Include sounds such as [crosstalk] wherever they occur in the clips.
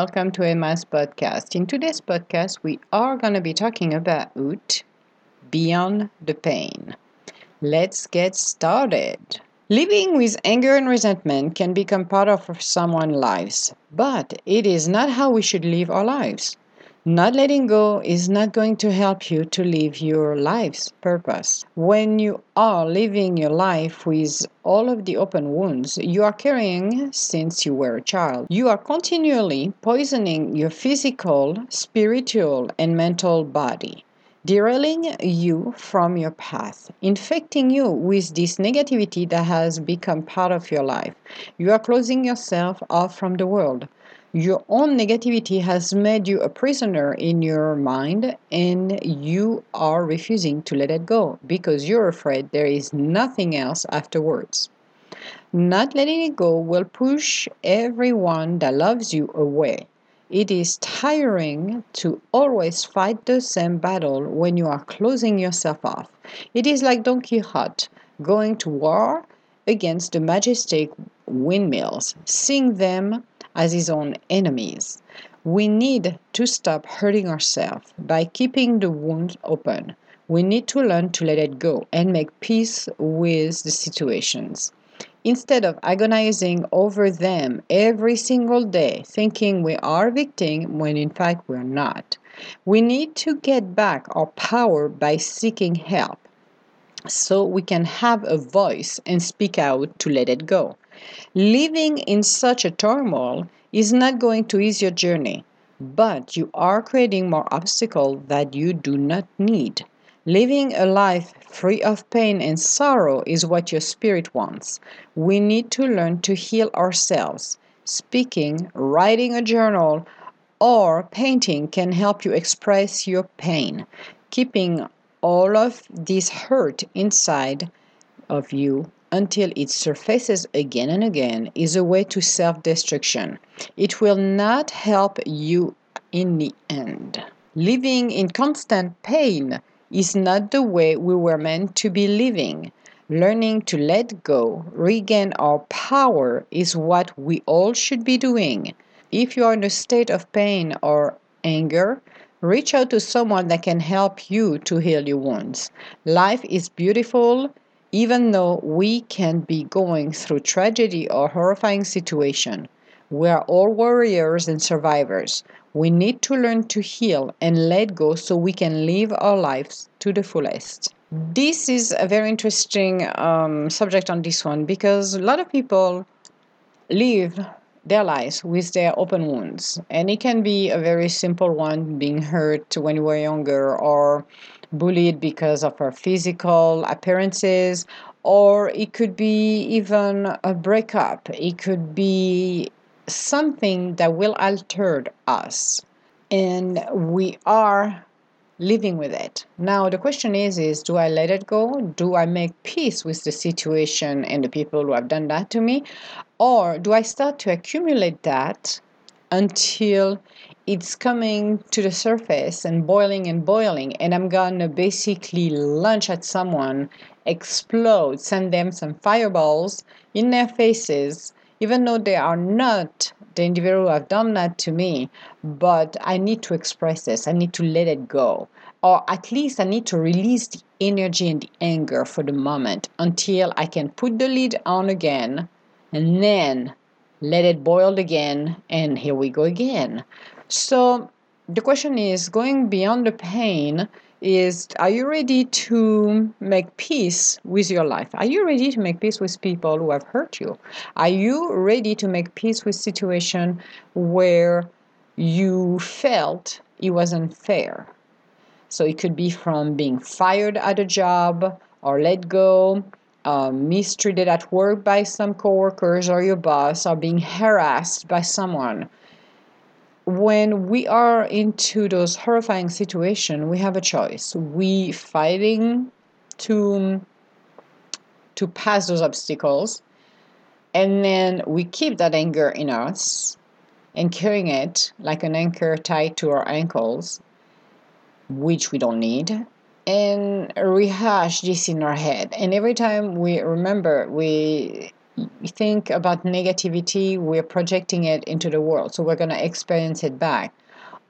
welcome to Emma's podcast. In today's podcast, we are going to be talking about beyond the pain. Let's get started. Living with anger and resentment can become part of someone's lives, but it is not how we should live our lives. Not letting go is not going to help you to live your life's purpose. When you are living your life with all of the open wounds you are carrying since you were a child, you are continually poisoning your physical, spiritual, and mental body derailing you from your path, infecting you with this negativity that has become part of your life. You are closing yourself off from the world. Your own negativity has made you a prisoner in your mind, and you are refusing to let it go because you're afraid there is nothing else afterwards. Not letting it go will push everyone that loves you away. It is tiring to always fight the same battle when you are closing yourself off. It is like Don Quixote going to war against the majestic windmills, seeing them as his own enemies. We need to stop hurting ourselves by keeping the wound open. We need to learn to let it go and make peace with the situations. Instead of agonizing over them every single day, thinking we are victim when in fact we're not, we need to get back our power by seeking help so we can have a voice and speak out to let it go. Living in such a turmoil is not going to ease your journey, but you are creating more obstacles that you do not need. Living a life free of pain and sorrow is what your spirit wants. We need to learn to heal ourselves. Speaking, writing a journal, or painting can help you express your pain. Keeping all of this hurt inside of you until it surfaces again and again is a way to self destruction. It will not help you in the end. Living in constant pain is not the way we were meant to be living. Learning to let go, regain our power, is what we all should be doing. If you are in a state of pain or anger, reach out to someone that can help you to heal your wounds. Life is beautiful even though we can be going through tragedy or horrifying situation. We are all warriors and survivors. We need to learn to heal and let go so we can live our lives to the fullest. This is a very interesting um, subject on this one because a lot of people live their lives with their open wounds. And it can be a very simple one being hurt when you were younger or bullied because of her physical appearances, or it could be even a breakup. It could be something that will alter us. And we are living with it. Now the question is is do I let it go? Do I make peace with the situation and the people who have done that to me? Or do I start to accumulate that until it's coming to the surface and boiling and boiling and i'm gonna basically lunge at someone explode send them some fireballs in their faces even though they are not the individual who have done that to me but i need to express this. I need to let it go. Or at least i need to release the energy and the anger for the moment until i can put the lid on again and then let it boil again and here we go again so the question is going beyond the pain is are you ready to make peace with your life? Are you ready to make peace with people who have hurt you? Are you ready to make peace with situation where you felt it wasn't fair? So it could be from being fired at a job or let go, uh, mistreated at work by some coworkers or your boss, or being harassed by someone when we are into those horrifying situations, we have a choice. We fighting to to pass those obstacles, and then we keep that anger in us and carrying it like an anchor tied to our ankles, which we don't need, and rehash this in our head. And every time we remember, we think about negativity, we're projecting it into the world. So we're going to experience it back.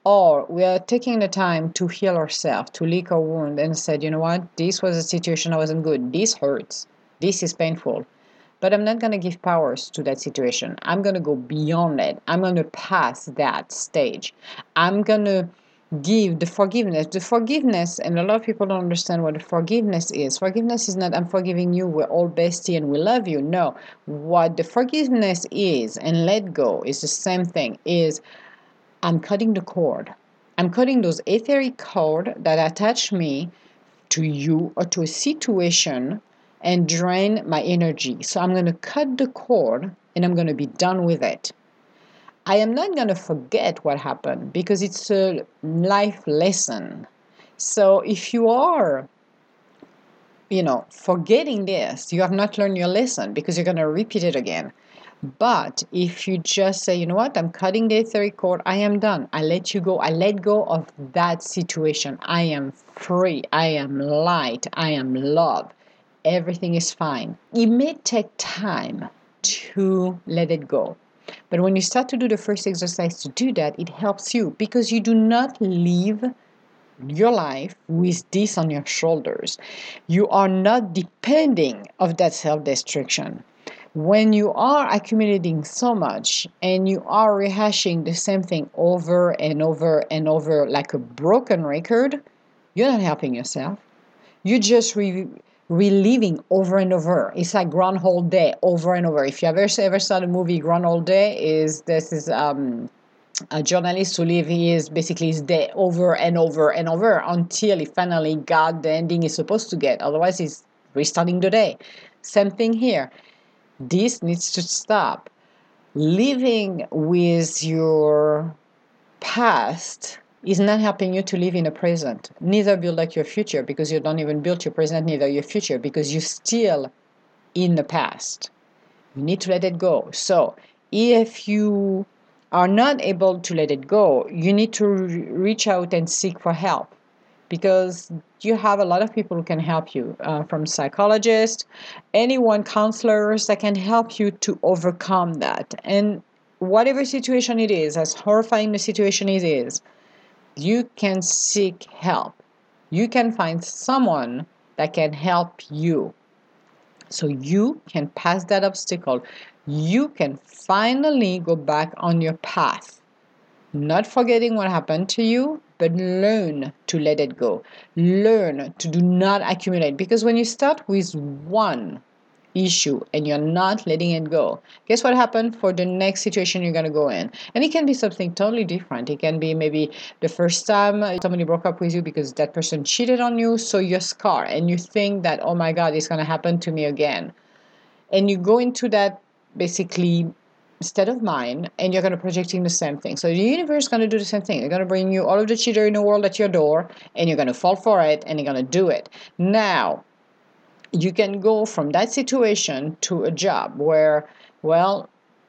Or we are taking the time to heal ourselves, to lick our wound and said, you know what, this was a situation I wasn't good. This hurts. This is painful. But I'm not going to give powers to that situation. I'm going to go beyond it. I'm going to pass that stage. I'm going to give the forgiveness. The forgiveness, and a lot of people don't understand what the forgiveness is. Forgiveness is not, I'm forgiving you, we're all bestie and we love you. No. What the forgiveness is and let go is the same thing, is I'm cutting the cord. I'm cutting those etheric cord that attach me to you or to a situation and drain my energy. So I'm going to cut the cord and I'm going to be done with it. I am not going to forget what happened because it's a life lesson. So if you are, you know, forgetting this, you have not learned your lesson because you're going to repeat it again. But if you just say, you know what, I'm cutting the etheric cord, I am done. I let you go. I let go of that situation. I am free. I am light. I am love. Everything is fine. It may take time to let it go. But when you start to do the first exercise to do that, it helps you because you do not live your life with this on your shoulders. You are not depending of that self-destruction. When you are accumulating so much and you are rehashing the same thing over and over and over like a broken record, you're not helping yourself. You just re- reliving over and over. It's like Groundhog Day over and over. If you ever ever saw the movie Groundhog Day, is this is um, a journalist who live his basically his day over and over and over until he finally got the ending he's supposed to get. Otherwise, he's restarting the day. Same thing here. This needs to stop. Living with your past is not helping you to live in the present. Neither build like your future because you don't even build your present, neither your future because you're still in the past. You need to let it go. So if you are not able to let it go, you need to re- reach out and seek for help because you have a lot of people who can help you uh, from psychologists anyone counselors that can help you to overcome that and whatever situation it is as horrifying the situation it is you can seek help. You can find someone that can help you. So you can pass that obstacle. You can finally go back on your path. Not forgetting what happened to you, but learn to let it go. Learn to do not accumulate. Because when you start with one issue and you're not letting it go, guess what happened for the next situation you're going to go in? And it can be something totally different. It can be maybe the first time somebody broke up with you because that person cheated on you, so you're scarred and you think that, oh my God, it's going to happen to me again. And you go into that basically state of mind and you're going to projecting the same thing. So the universe is going to do the same thing. They're going to bring you all of the cheater in the world at your door and you're going to fall for it and you're going to do it. Now, you can go from that situation to a job where, well,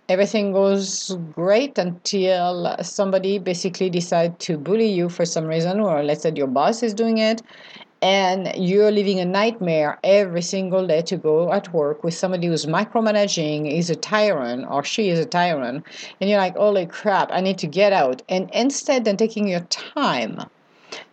everything goes great until somebody basically decides to bully you for some reason, or let's say your boss is doing it, and you're living a nightmare every single day to go at work with somebody who's micromanaging, is a tyrant, or she is a tyrant, and you're like, holy crap, I need to get out. And instead of taking your time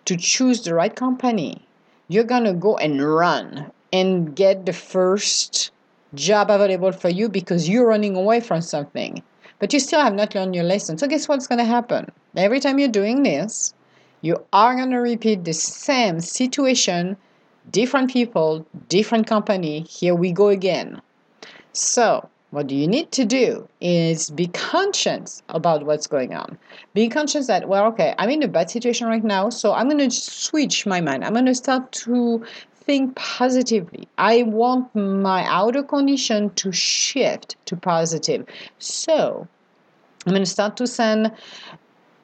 to choose the right company, you're gonna go and run and get the first job available for you because you're running away from something. But you still have not learned your lesson. So, guess what's going to happen? Every time you're doing this, you are going to repeat the same situation, different people, different company. Here we go again. So, what do you need to do is be conscious about what's going on. Be conscious that, well, okay, I'm in a bad situation right now, so I'm going to switch my mind. I'm going to start to think positively. I want my outer condition to shift to positive. So I'm going to start to send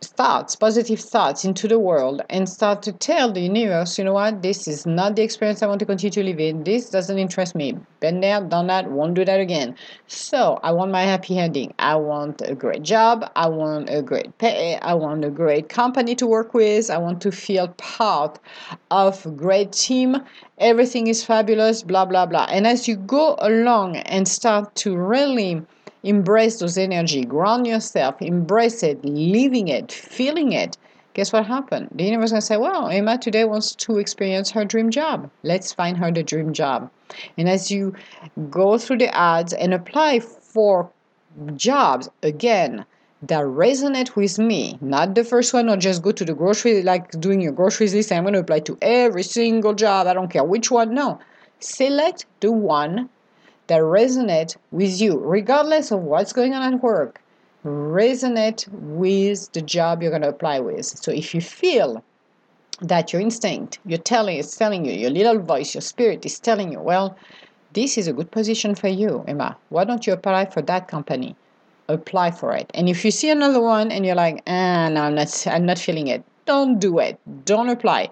thoughts, positive thoughts into the world and start to tell the universe, you know what, this is not the experience I want to continue to live in. This doesn't interest me. Been there, done that, won't do that again. So I want my happy ending. I want a great job. I want a great pay. I want a great company to work with. I want to feel part of a great team. Everything is fabulous, blah, blah, blah. And as you go along and start to really embrace those energy, ground yourself, embrace it, living it, feeling it. Guess what happened? The universe gonna say, "Well, Emma today wants to experience her dream job. Let's find her the dream job." And as you go through the ads and apply for jobs again that resonate with me, not the first one, or just go to the grocery like doing your groceries list. I'm going to apply to every single job. I don't care which one. No, select the one that resonate with you, regardless of what's going on at work. Resonate with the job you're going to apply with. So if you feel that your instinct, your telling is telling you, your little voice, your spirit is telling you, well, this is a good position for you, Emma. Why don't you apply for that company? Apply for it. And if you see another one and you're like, ah, no, I'm not, I'm not feeling it, don't do it. Don't apply.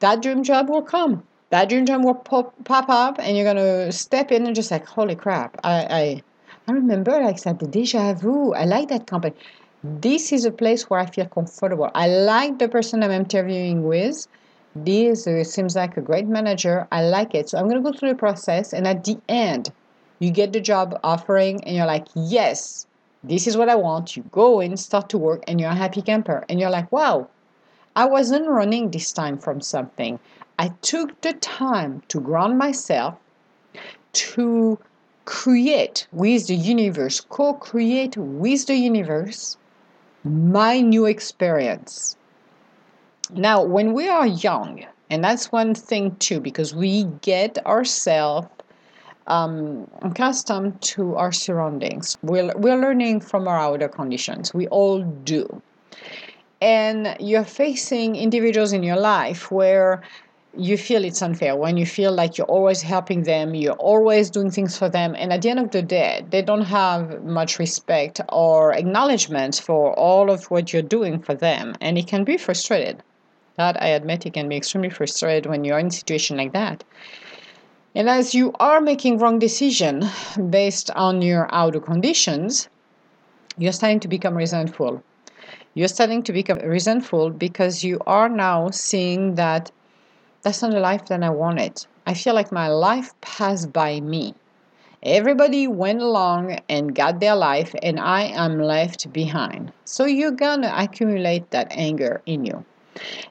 That dream job will come that dream job will pop, pop up and you're gonna step in and just like holy crap i i, I remember like that the deja vu. I like that company. This is a place where i feel comfortable. I like the person i'm interviewing with. This seems like a great manager. I like it. So i'm gonna go through the process and at the end you get the job offering and you're like yes this is what i want. You go in start to work and you're a happy camper. And you're like wow I wasn't running this time from something. I took the time to ground myself, to create with the universe, co create with the universe my new experience. Now, when we are young, and that's one thing too, because we get ourselves um, accustomed to our surroundings. We're, we're learning from our outer conditions. We all do. And you're facing individuals in your life where you feel it's unfair, when you feel like you're always helping them, you're always doing things for them, and at the end of the day, they don't have much respect or acknowledgement for all of what you're doing for them, and it can be frustrated. That I admit it can be extremely frustrated when you're in a situation like that. And as you are making wrong decision based on your outer conditions, you're starting to become resentful. You're starting to become resentful because you are now seeing that that's not the life that I wanted. I feel like my life passed by me. Everybody went along and got their life, and I am left behind. So you're gonna accumulate that anger in you.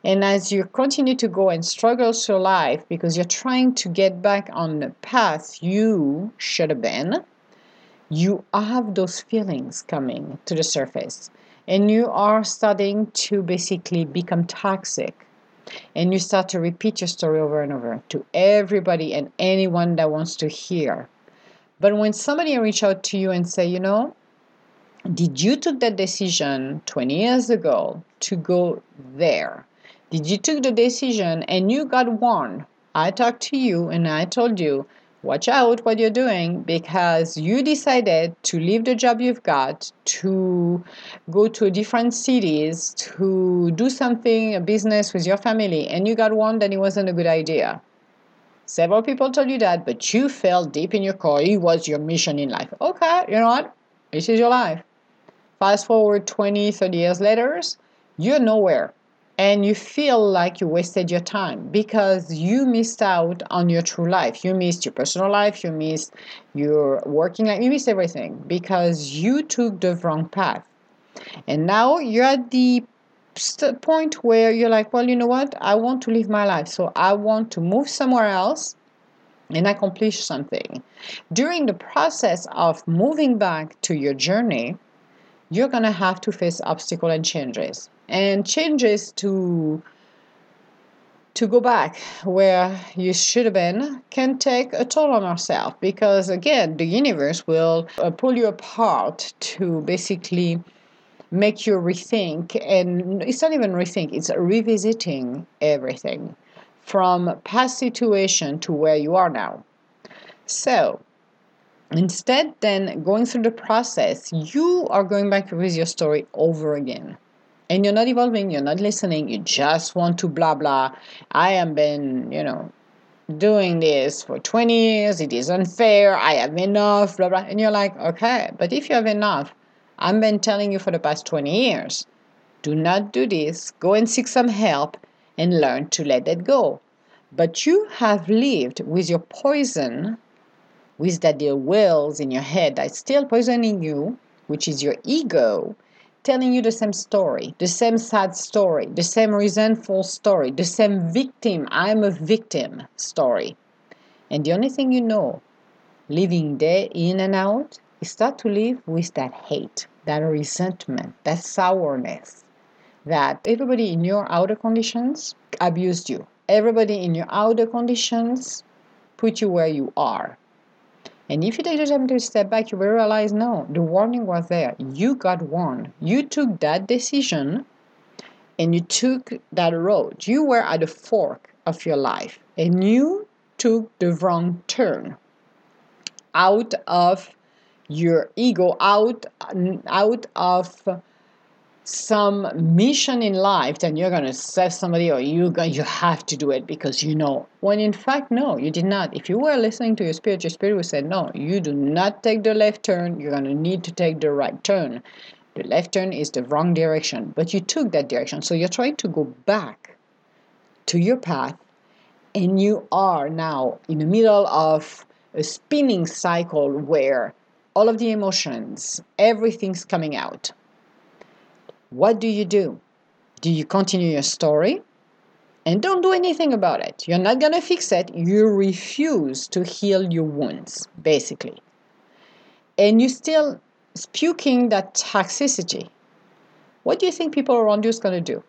And as you continue to go and struggle through life because you're trying to get back on the path you should have been, you have those feelings coming to the surface. And you are starting to basically become toxic and you start to repeat your story over and over to everybody and anyone that wants to hear. But when somebody reach out to you and say, you know, did you took that decision 20 years ago to go there? Did you took the decision and you got warned? I talked to you and I told you watch out what you're doing because you decided to leave the job you've got to go to different cities to do something a business with your family and you got one that it wasn't a good idea. Several people told you that but you felt deep in your core. It was your mission in life. Okay you know what? This is your life. Fast forward 20 30 years later you're nowhere and you feel like you wasted your time because you missed out on your true life. You missed your personal life, you missed your working life, you missed everything because you took the wrong path. And now you're at the point where you're like, well, you know what? I want to live my life. So I want to move somewhere else and accomplish something. During the process of moving back to your journey, you're going to have to face obstacles and changes and changes to to go back where you should have been can take a toll on ourselves because again the universe will uh, pull you apart to basically make you rethink. And it's not even rethink it's revisiting everything from past situation to where you are now. So instead then going through the process you are going back with your story over again and you're not evolving, you're not listening, you just want to blah blah. I have been, you know, doing this for 20 years, it is unfair, I have enough, blah blah. And you're like, okay, but if you have enough, I've been telling you for the past 20 years, do not do this, go and seek some help and learn to let it go. But you have lived with your poison, with that dear wills in your head that's still poisoning you, which is your ego, telling you the same story, the same sad story, the same resentful story, the same victim, I'm a victim story. And the only thing you know, living day in and out, is start to live with that hate, that resentment, that sourness, that everybody in your outer conditions abused you. Everybody in your outer conditions put you where you are. And if you take the time to step back, you will realize no, the warning was there. You got warned. You took that decision and you took that road. You were at the fork of your life and you took the wrong turn out of your ego, out, out of some mission in life, then you're going to save somebody or you you have to do it because you know. When in fact, no, you did not. If you were listening to your spirit, your spirit would say, no, you do not take the left turn. You're going to need to take the right turn. The left turn is the wrong direction, but you took that direction. So you're trying to go back to your path, and you are now in the middle of a spinning cycle where all of the emotions, everything's coming out what do you do? Do you continue your story? And don't do anything about it. You're not going to fix it. You refuse to heal your wounds, basically. And you're still spewing that toxicity. What do you think people around you is going to do?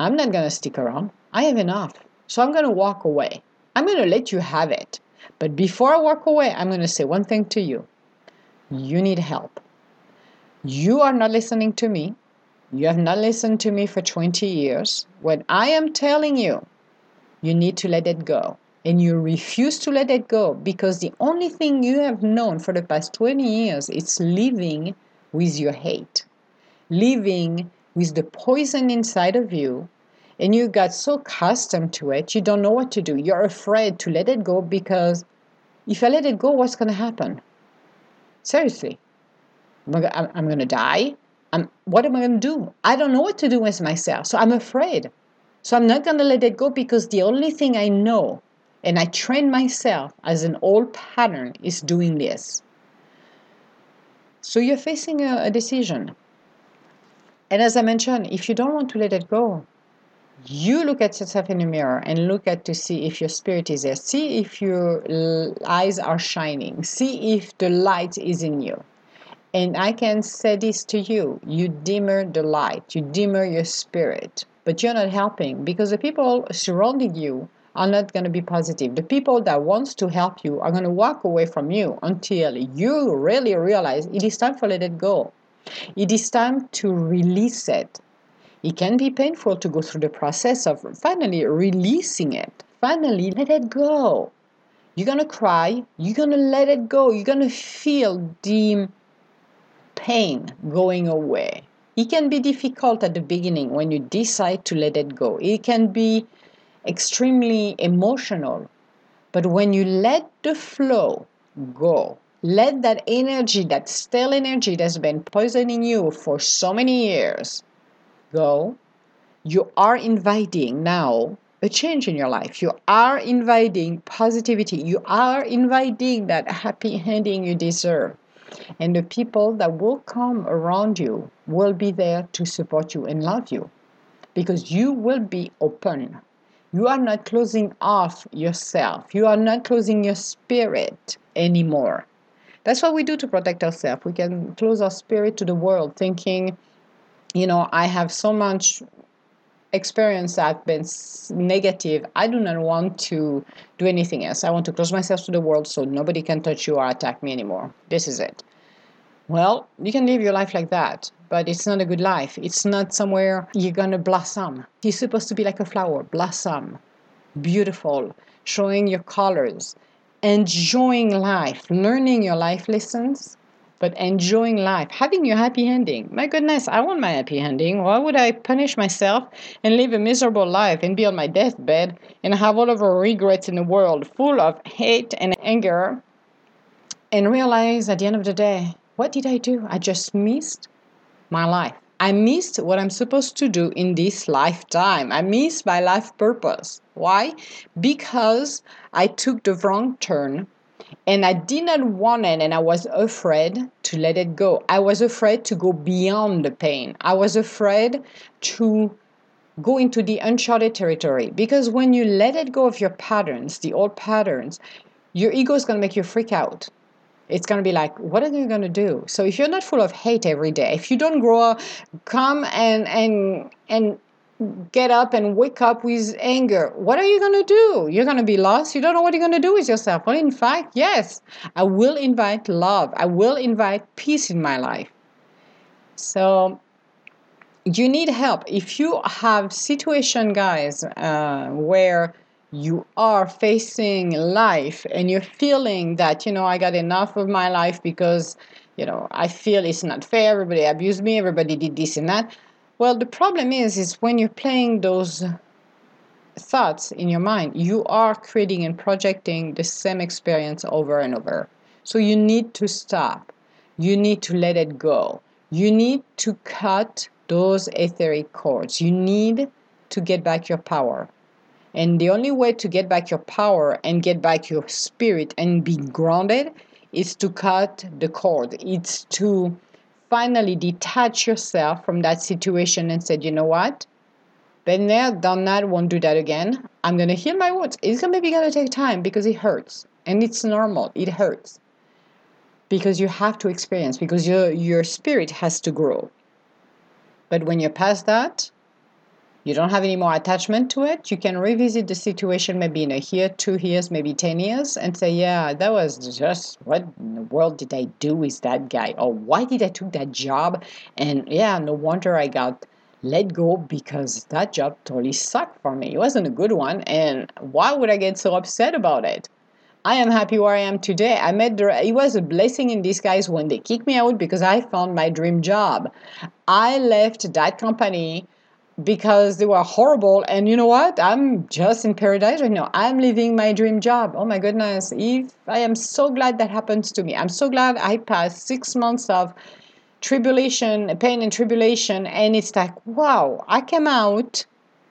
I'm not going to stick around. I have enough. So I'm going to walk away. I'm going to let you have it. But before I walk away, I'm going to say one thing to you. You need help. You are not listening to me. You have not listened to me for 20 years. When I am telling you, you need to let it go. And you refuse to let it go because the only thing you have known for the past 20 years is living with your hate, living with the poison inside of you. And you got so accustomed to it, you don't know what to do. You're afraid to let it go because if I let it go, what's going to happen? Seriously. I'm going to die. I'm, what am I going to do? I don't know what to do with myself. So I'm afraid. So I'm not going to let it go because the only thing I know and I train myself as an old pattern is doing this. So you're facing a, a decision. And as I mentioned, if you don't want to let it go, you look at yourself in the mirror and look at to see if your spirit is there. See if your eyes are shining. See if the light is in you. And I can say this to you you dimmer the light, you dimmer your spirit, but you're not helping because the people surrounding you are not going to be positive. The people that wants to help you are going to walk away from you until you really realize it is time for let it go. It is time to release it. It can be painful to go through the process of finally releasing it. Finally, let it go. You're going to cry. You're going to let it go. You're going to feel the pain going away. It can be difficult at the beginning when you decide to let it go. It can be extremely emotional. But when you let the flow go, let that energy, that stale energy that's been poisoning you for so many years go, you are inviting now a change in your life. You are inviting positivity. You are inviting that happy ending you deserve. And the people that will come around you will be there to support you and love you because you will be open. You are not closing off yourself, you are not closing your spirit anymore. That's what we do to protect ourselves. We can close our spirit to the world thinking, you know, I have so much experience that been negative, I do not want to do anything else. I want to close myself to the world so nobody can touch you or attack me anymore. This is it. Well, you can live your life like that, but it's not a good life. It's not somewhere you're going to blossom. You're supposed to be like a flower, blossom, beautiful, showing your colors, enjoying life, learning your life lessons, but enjoying life, having your happy ending. My goodness, I want my happy ending. Why would I punish myself and live a miserable life and be on my deathbed and have all of our regrets in the world full of hate and anger and realize at the end of the day, what did I do? I just missed my life. I missed what I'm supposed to do in this lifetime. I missed my life purpose. Why? Because I took the wrong turn and I did not want it and I was afraid to let it go. I was afraid to go beyond the pain. I was afraid to go into the uncharted territory because when you let it go of your patterns, the old patterns, your ego is going to make you freak out it's going to be like what are you going to do so if you're not full of hate every day if you don't grow up come and and and get up and wake up with anger. What are you going to do? You're going to be lost? You don't know what you're going to do with yourself. Well in fact yes i will invite love. I will invite peace in my life. So you need help. If you have situation guys uh, where you are facing life and you're feeling that you know i got enough of my life because you know i feel it's not fair. Everybody abused me. Everybody did this and that well the problem is is when you're playing those thoughts in your mind you are creating and projecting the same experience over and over. So you need to stop. You need to let it go. You need to cut those etheric cords. You need to get back your power. And the only way to get back your power and get back your spirit and be grounded is to cut the cord. It's to finally detach yourself from that situation and said, you know what? Been there, done that, won't do that again. I'm gonna heal my wounds. It's gonna maybe gonna take time because it hurts. And it's normal. It hurts. Because you have to experience, because your your spirit has to grow. But when you're past that, you don't have any more attachment to it, you can revisit the situation maybe in a year, two years, maybe 10 years, and say, yeah, that was just what in the world did I do with that guy? Or why did I took that job? And yeah, no wonder I got let go because that job totally sucked for me. It wasn't a good one. And why would I get so upset about it? I am happy where I am today. I met the, it was a blessing in disguise when they kicked me out because I found my dream job. I left that company because they were horrible. And you know what? I'm just in paradise right now. I'm living my dream job. Oh my goodness. If I am so glad that happens to me. I'm so glad I passed six months of tribulation, pain and tribulation. And it's like, wow, I came out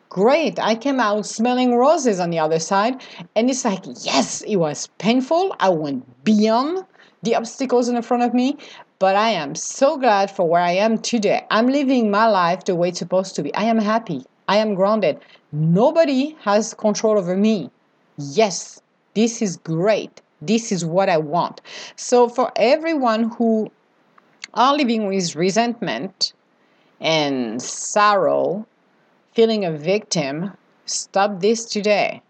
great. I came out smelling roses on the other side. And it's like, yes, it was painful. I went beyond the obstacles in front of me, but I am so glad for where I am today. I'm living my life the way it's supposed to be. I am happy. I am grounded. Nobody has control over me. Yes, this is great. This is what I want. So, for everyone who are living with resentment and sorrow, feeling a victim, stop this today.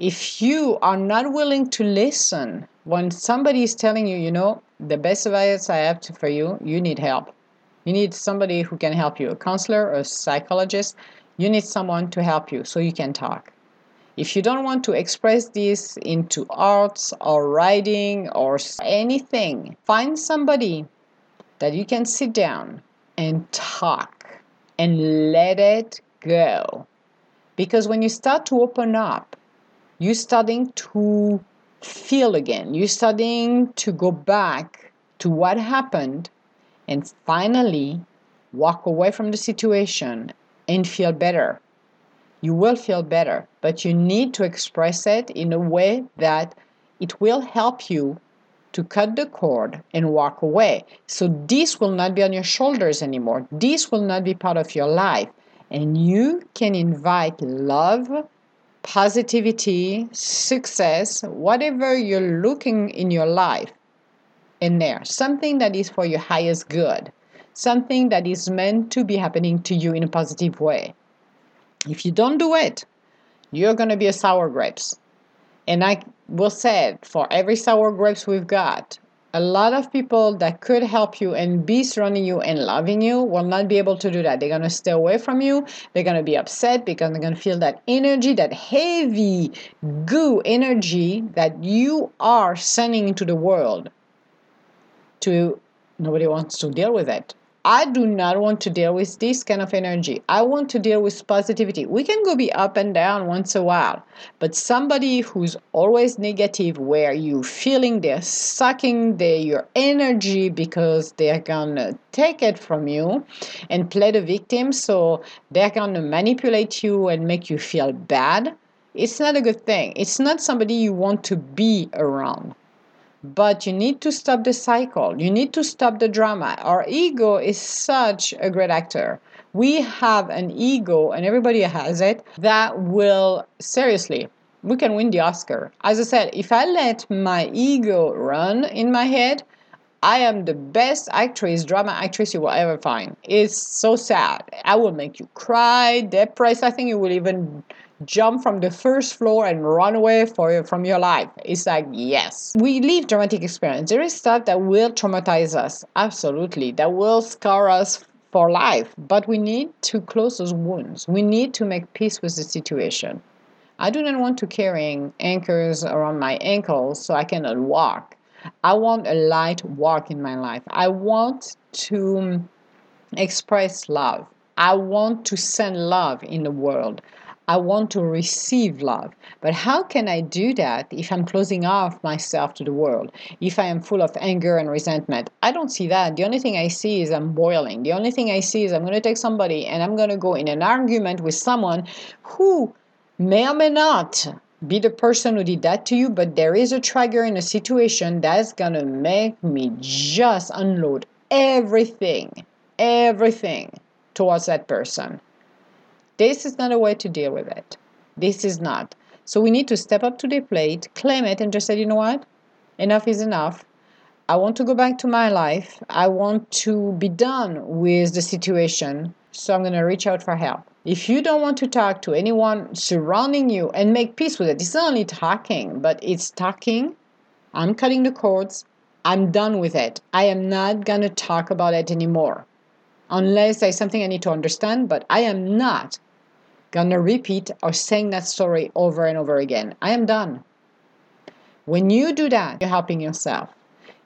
If you are not willing to listen when somebody is telling you, you know, the best advice I have for you, you need help. You need somebody who can help you, a counselor, or a psychologist. You need someone to help you so you can talk. If you don't want to express this into arts or writing or anything, find somebody that you can sit down and talk and let it go. Because when you start to open up, you're starting to feel again. You're starting to go back to what happened and finally walk away from the situation and feel better. You will feel better, but you need to express it in a way that it will help you to cut the cord and walk away. So this will not be on your shoulders anymore. This will not be part of your life. And you can invite love, positivity, success, whatever you're looking in your life in there, something that is for your highest good, something that is meant to be happening to you in a positive way. If you don't do it, you're going to be a sour grapes. And I will say for every sour grapes we've got, a lot of people that could help you and be surrounding you and loving you will not be able to do that. They're going to stay away from you. They're going to be upset because they're going to feel that energy, that heavy goo energy that you are sending into the world to nobody wants to deal with it. I do not want to deal with this kind of energy. I want to deal with positivity. We can go be up and down once a while, but somebody who's always negative, where you feeling they're sucking the, your energy because they're gonna take it from you and play the victim, so they're gonna manipulate you and make you feel bad. It's not a good thing. It's not somebody you want to be around. But you need to stop the cycle. You need to stop the drama. Our ego is such a great actor. We have an ego, and everybody has it, that will seriously, we can win the Oscar. As I said, if I let my ego run in my head, I am the best actress, drama actress you will ever find. It's so sad. I will make you cry, depressed. I think you will even jump from the first floor and run away for, from your life. It's like, yes. We live dramatic experience. There is stuff that will traumatize us, absolutely, that will scar us for life. But we need to close those wounds. We need to make peace with the situation. I do not want to carrying anchors around my ankles so I cannot walk. I want a light walk in my life. I want to express love. I want to send love in the world. I want to receive love. But how can I do that if I'm closing off myself to the world? If I am full of anger and resentment? I don't see that. The only thing I see is I'm boiling. The only thing I see is I'm going to take somebody and I'm going to go in an argument with someone who may or may not be the person who did that to you, but there is a trigger in a situation that's going to make me just unload everything, everything towards that person. This is not a way to deal with it. This is not. So we need to step up to the plate, claim it, and just say, you know what? Enough is enough. I want to go back to my life. I want to be done with the situation. So I'm going to reach out for help. If you don't want to talk to anyone surrounding you and make peace with it, it's not only talking, but it's talking. I'm cutting the cords. I'm done with it. I am not going to talk about it anymore unless there's something I need to understand, but I am not gonna repeat or saying that story over and over again. I am done. When you do that, you're helping yourself.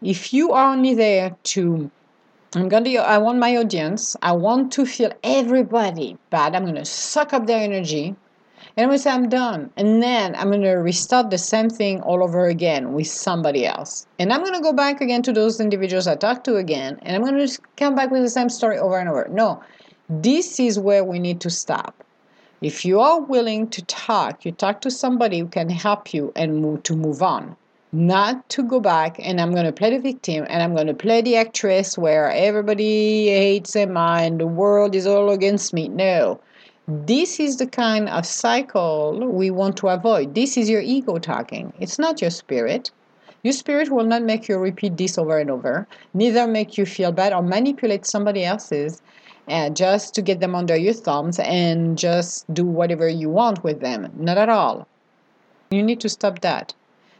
If you are only there to I'm gonna I want my audience, I want to feel everybody bad. I'm gonna suck up their energy. And I'm gonna say I'm done. And then I'm gonna restart the same thing all over again with somebody else. And I'm gonna go back again to those individuals I talked to again, and I'm gonna come back with the same story over and over. No, this is where we need to stop. If you are willing to talk, you talk to somebody who can help you and move to move on. Not to go back and I'm going to play the victim and I'm going to play the actress where everybody hates him and the world is all against me. No. This is the kind of cycle we want to avoid. This is your ego talking. It's not your spirit. Your spirit will not make you repeat this over and over, neither make you feel bad or manipulate somebody else's uh, just to get them under your thumbs and just do whatever you want with them. Not at all. You need to stop that.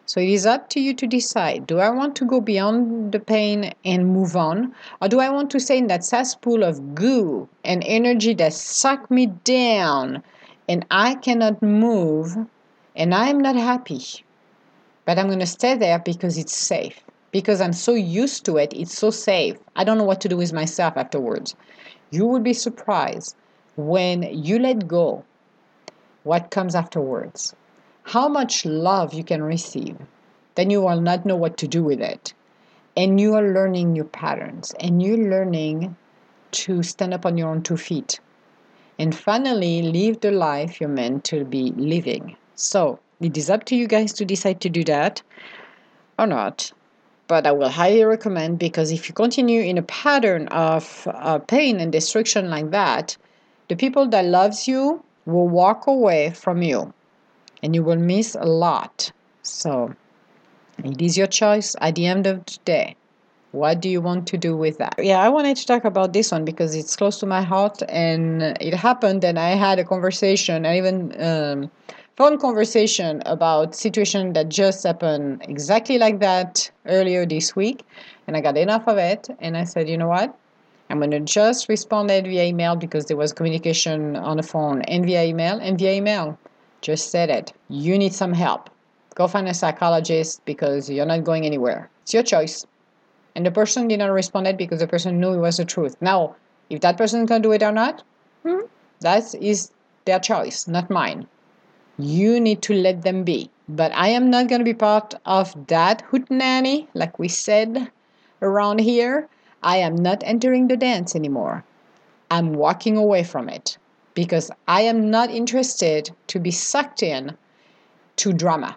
So it is up to you to decide do I want to go beyond the pain and move on? Or do I want to stay in that cesspool of goo and energy that suck me down and I cannot move and I'm not happy? But I'm going to stay there because it's safe. Because I'm so used to it, it's so safe. I don't know what to do with myself afterwards. You will be surprised when you let go what comes afterwards. How much love you can receive. Then you will not know what to do with it. And you are learning new patterns and you're learning to stand up on your own two feet. And finally, live the life you're meant to be living. So, it is up to you guys to decide to do that or not but I will highly recommend because if you continue in a pattern of uh, pain and destruction like that, the people that loves you will walk away from you and you will miss a lot. So it is your choice at the end of the day. What do you want to do with that? Yeah, I wanted to talk about this one because it's close to my heart and it happened and I had a conversation. I even um, phone conversation about situation that just happened exactly like that earlier this week and i got enough of it and i said you know what? I'm going to just respond it via email because there was communication on the phone and via email and via email just said it. You need some help. Go find a psychologist because you're not going anywhere. It's your choice. And the person did not respond it because the person knew it was the truth. Now, if that person can do it or not, hmm, that is their choice, not mine. You need to let them be. But I am not going to be part of that hootenanny, like we said around here. I am not entering the dance anymore. I'm walking away from it because I am not interested to be sucked in to drama.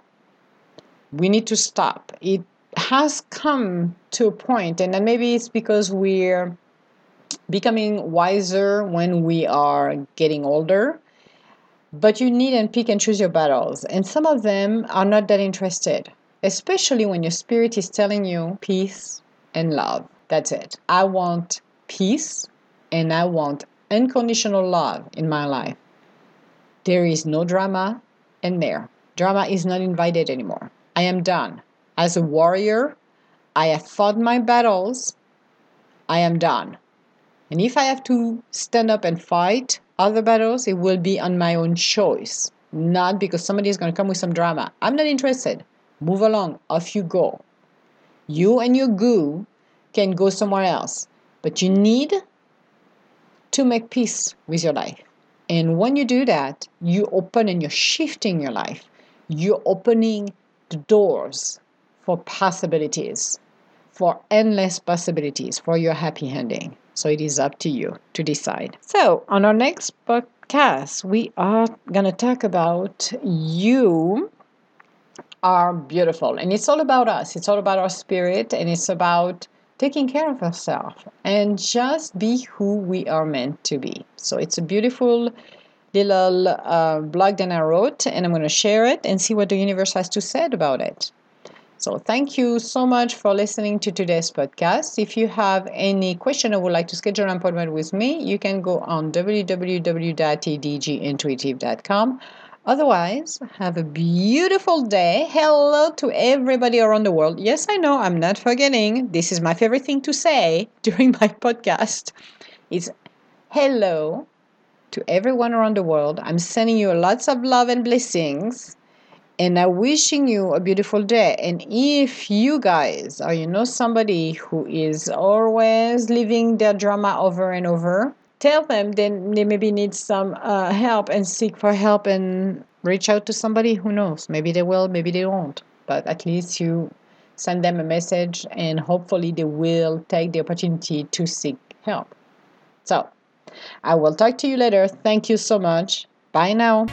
We need to stop. It has come to a point, and maybe it's because we're becoming wiser when we are getting older. But you need and pick and choose your battles, and some of them are not that interested, especially when your spirit is telling you peace and love. That's it. I want peace and I want unconditional love in my life. There is no drama in there. Drama is not invited anymore. I am done. As a warrior, I have fought my battles. I am done. And if I have to stand up and fight other battles, it will be on my own choice, not because somebody is going to come with some drama. I'm not interested. Move along. Off you go. You and your goo can go somewhere else. But you need to make peace with your life. And when you do that, you open and you're shifting your life. You're opening the doors for possibilities, for endless possibilities for your happy ending. So it is up to you to decide. So, on our next podcast, we are going to talk about you are beautiful. And it's all about us, it's all about our spirit, and it's about taking care of ourselves and just be who we are meant to be. So it's a beautiful little uh, blog that I wrote, and I'm going to share it and see what the universe has to say about it. So thank you so much for listening to today's podcast. If you have any question or would like to schedule an appointment with me, you can go on www.edgintuitive.com Otherwise, have a beautiful day. Hello to everybody around the world. Yes, I know, I'm not forgetting. This is my favorite thing to say [laughs] during my podcast. It's hello to everyone around the world. I'm sending you lots of love and blessings. And I'm wishing you a beautiful day. And if you guys or you know somebody who is always living their drama over and over, tell them then they maybe need some uh, help and seek for help and reach out to somebody who knows. Maybe they will maybe they won't. But at least you send them a message and hopefully they will take the opportunity to seek help. So i will talk to you later. Thank you so much. Bye now